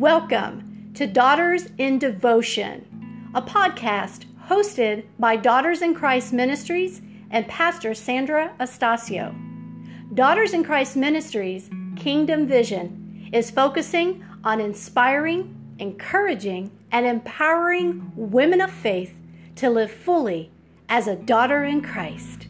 Welcome to Daughters in Devotion, a podcast hosted by Daughters in Christ Ministries and Pastor Sandra Astacio. Daughters in Christ Ministries Kingdom Vision is focusing on inspiring, encouraging, and empowering women of faith to live fully as a daughter in Christ.